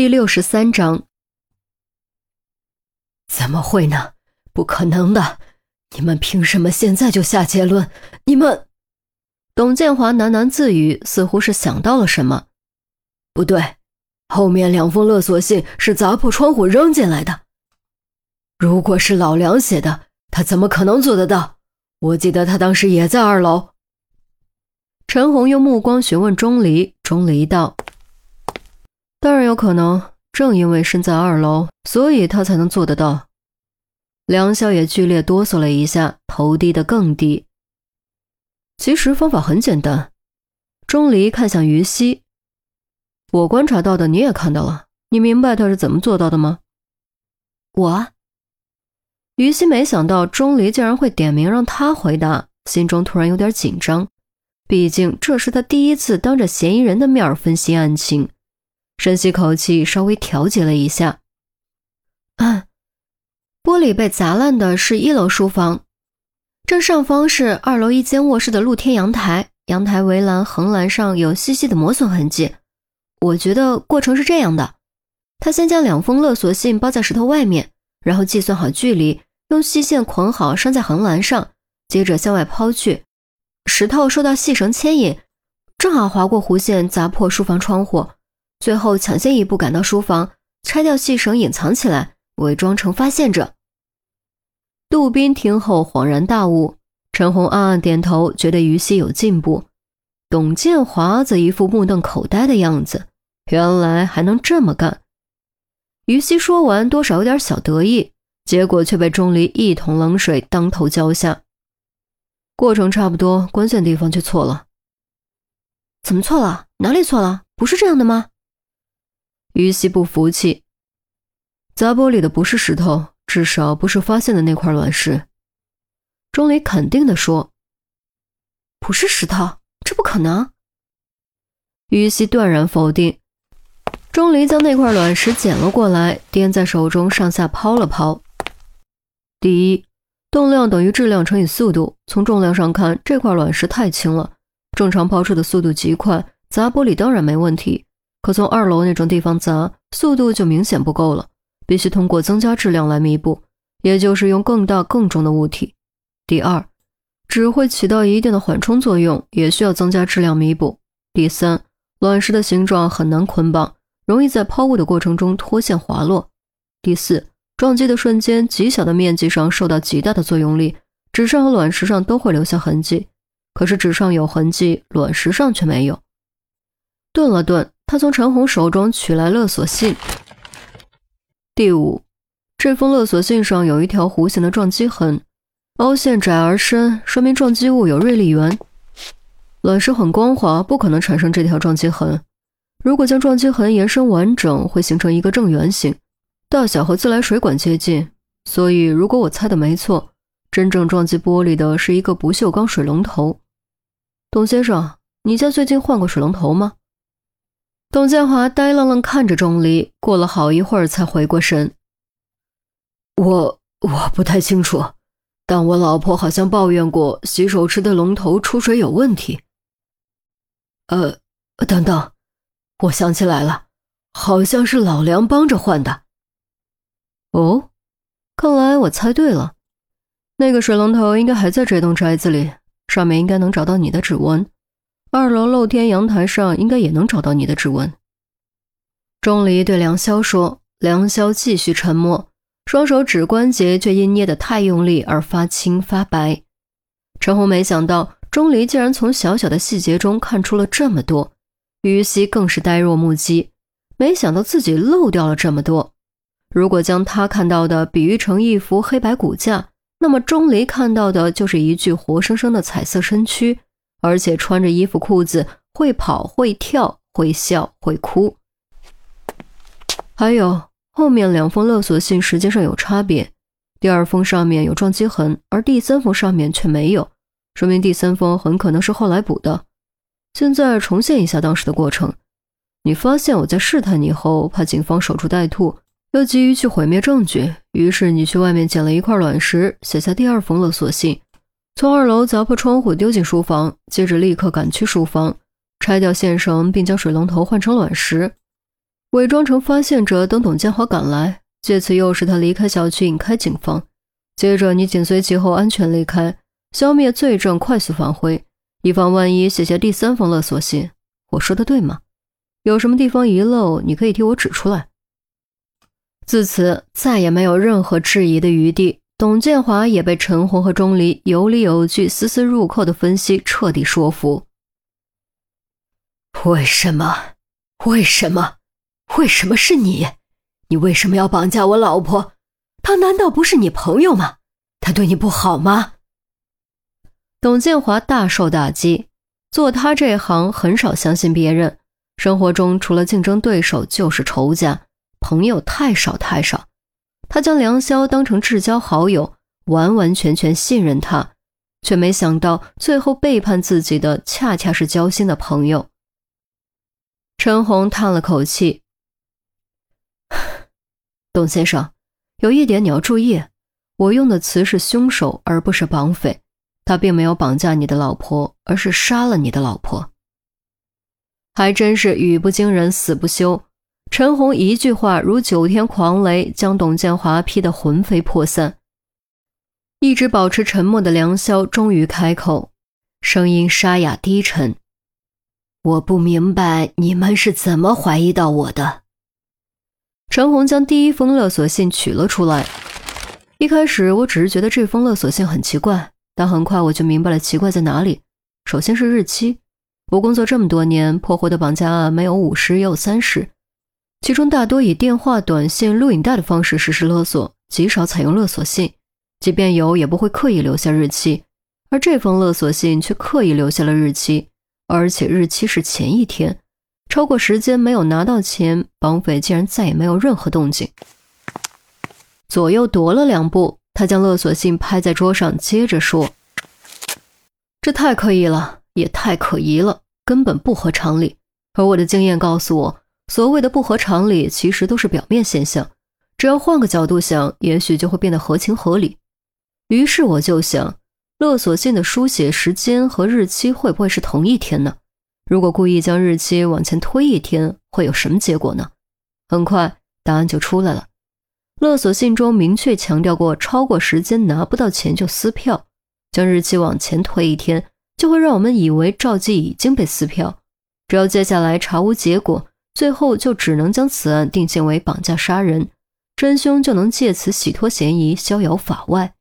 第六十三章，怎么会呢？不可能的！你们凭什么现在就下结论？你们……董建华喃喃自语，似乎是想到了什么。不对，后面两封勒索信是砸破窗户扔进来的。如果是老梁写的，他怎么可能做得到？我记得他当时也在二楼。陈红用目光询问钟离，钟离道。当然有可能，正因为身在二楼，所以他才能做得到。梁霄也剧烈哆嗦了一下，头低得更低。其实方法很简单。钟离看向于西，我观察到的你也看到了，你明白他是怎么做到的吗？我。于西没想到钟离竟然会点名让他回答，心中突然有点紧张，毕竟这是他第一次当着嫌疑人的面分析案情。深吸口气，稍微调节了一下。嗯，玻璃被砸烂的是一楼书房，正上方是二楼一间卧室的露天阳台，阳台围栏横栏上有细细的磨损痕迹。我觉得过程是这样的：他先将两封勒索信包在石头外面，然后计算好距离，用细线捆好拴在横栏上，接着向外抛去。石头受到细绳牵引，正好划过弧线，砸破书房窗户。最后抢先一步赶到书房，拆掉细绳隐藏起来，伪装成发现者。杜宾听后恍然大悟，陈红暗暗点头，觉得于西有进步。董建华则一副目瞪口呆的样子，原来还能这么干。于西说完，多少有点小得意，结果却被钟离一桶冷水当头浇下。过程差不多，关键地方却错了。怎么错了？哪里错了？不是这样的吗？于西不服气，砸玻璃的不是石头，至少不是发现的那块卵石。钟离肯定地说：“不是石头，这不可能。”于西断然否定。钟离将那块卵石捡了过来，掂在手中上下抛了抛。第一，动量等于质量乘以速度。从重量上看，这块卵石太轻了，正常抛出的速度极快，砸玻璃当然没问题。可从二楼那种地方砸，速度就明显不够了，必须通过增加质量来弥补，也就是用更大更重的物体。第二，纸会起到一定的缓冲作用，也需要增加质量弥补。第三，卵石的形状很难捆绑，容易在抛物的过程中脱线滑落。第四，撞击的瞬间，极小的面积上受到极大的作用力，纸上和卵石上都会留下痕迹，可是纸上有痕迹，卵石上却没有。顿了顿。他从陈红手中取来勒索信。第五，这封勒索信上有一条弧形的撞击痕，凹陷窄而深，说明撞击物有锐利源。卵石很光滑，不可能产生这条撞击痕。如果将撞击痕延伸完整，会形成一个正圆形，大小和自来水管接近。所以，如果我猜的没错，真正撞击玻璃的是一个不锈钢水龙头。董先生，你家最近换过水龙头吗？董建华呆愣愣看着钟离，过了好一会儿才回过神。我我不太清楚，但我老婆好像抱怨过洗手池的龙头出水有问题。呃，等等，我想起来了，好像是老梁帮着换的。哦，看来我猜对了，那个水龙头应该还在这栋宅子里，上面应该能找到你的指纹。二楼露天阳台上应该也能找到你的指纹。钟离对梁霄说。梁霄继续沉默，双手指关节却因捏得太用力而发青发白。陈红没想到钟离竟然从小小的细节中看出了这么多，于西更是呆若木鸡，没想到自己漏掉了这么多。如果将他看到的比喻成一幅黑白骨架，那么钟离看到的就是一具活生生的彩色身躯。而且穿着衣服裤子，会跑会跳会笑会哭。还有后面两封勒索信时间上有差别，第二封上面有撞击痕，而第三封上面却没有，说明第三封很可能是后来补的。现在重现一下当时的过程。你发现我在试探你后，怕警方守株待兔，又急于去毁灭证据，于是你去外面捡了一块卵石，写下第二封勒索信。从二楼砸破窗户丢进书房，接着立刻赶去书房，拆掉线绳，并将水龙头换成卵石。伪装成发现者等董建华赶来，借此诱使他离开小区，引开警方。接着你紧随其后，安全离开，消灭罪证，快速返回，以防万一写下第三封勒索信。我说的对吗？有什么地方遗漏，你可以替我指出来。自此再也没有任何质疑的余地。董建华也被陈红和钟离有理有据、丝丝入扣的分析彻底说服。为什么？为什么？为什么是你？你为什么要绑架我老婆？她难道不是你朋友吗？她对你不好吗？董建华大受打击。做他这行，很少相信别人。生活中除了竞争对手，就是仇家，朋友太少太少。他将梁霄当成至交好友，完完全全信任他，却没想到最后背叛自己的，恰恰是交心的朋友。陈红叹了口气：“董先生，有一点你要注意，我用的词是凶手，而不是绑匪。他并没有绑架你的老婆，而是杀了你的老婆。还真是语不惊人死不休。”陈红一句话如九天狂雷，将董建华劈得魂飞魄散。一直保持沉默的梁霄终于开口，声音沙哑低沉。我不明白你们是怎么怀疑到我的。陈红将第一封勒索信取了出来。一开始我只是觉得这封勒索信很奇怪，但很快我就明白了奇怪在哪里。首先是日期，我工作这么多年，破获的绑架案没有五十也有三十，其中大多以电话、短信、录影带的方式实施勒索，极少采用勒索信。即便有，也不会刻意留下日期，而这封勒索信却刻意留下了日期。而且日期是前一天，超过时间没有拿到钱，绑匪竟然再也没有任何动静。左右踱了两步，他将勒索信拍在桌上，接着说：“这太刻意了，也太可疑了，根本不合常理。而我的经验告诉我，所谓的不合常理，其实都是表面现象。只要换个角度想，也许就会变得合情合理。于是我就想。”勒索信的书写时间和日期会不会是同一天呢？如果故意将日期往前推一天，会有什么结果呢？很快答案就出来了。勒索信中明确强调过，超过时间拿不到钱就撕票。将日期往前推一天，就会让我们以为赵姬已经被撕票。只要接下来查无结果，最后就只能将此案定性为绑架杀人，真凶就能借此洗脱嫌疑，逍遥法外。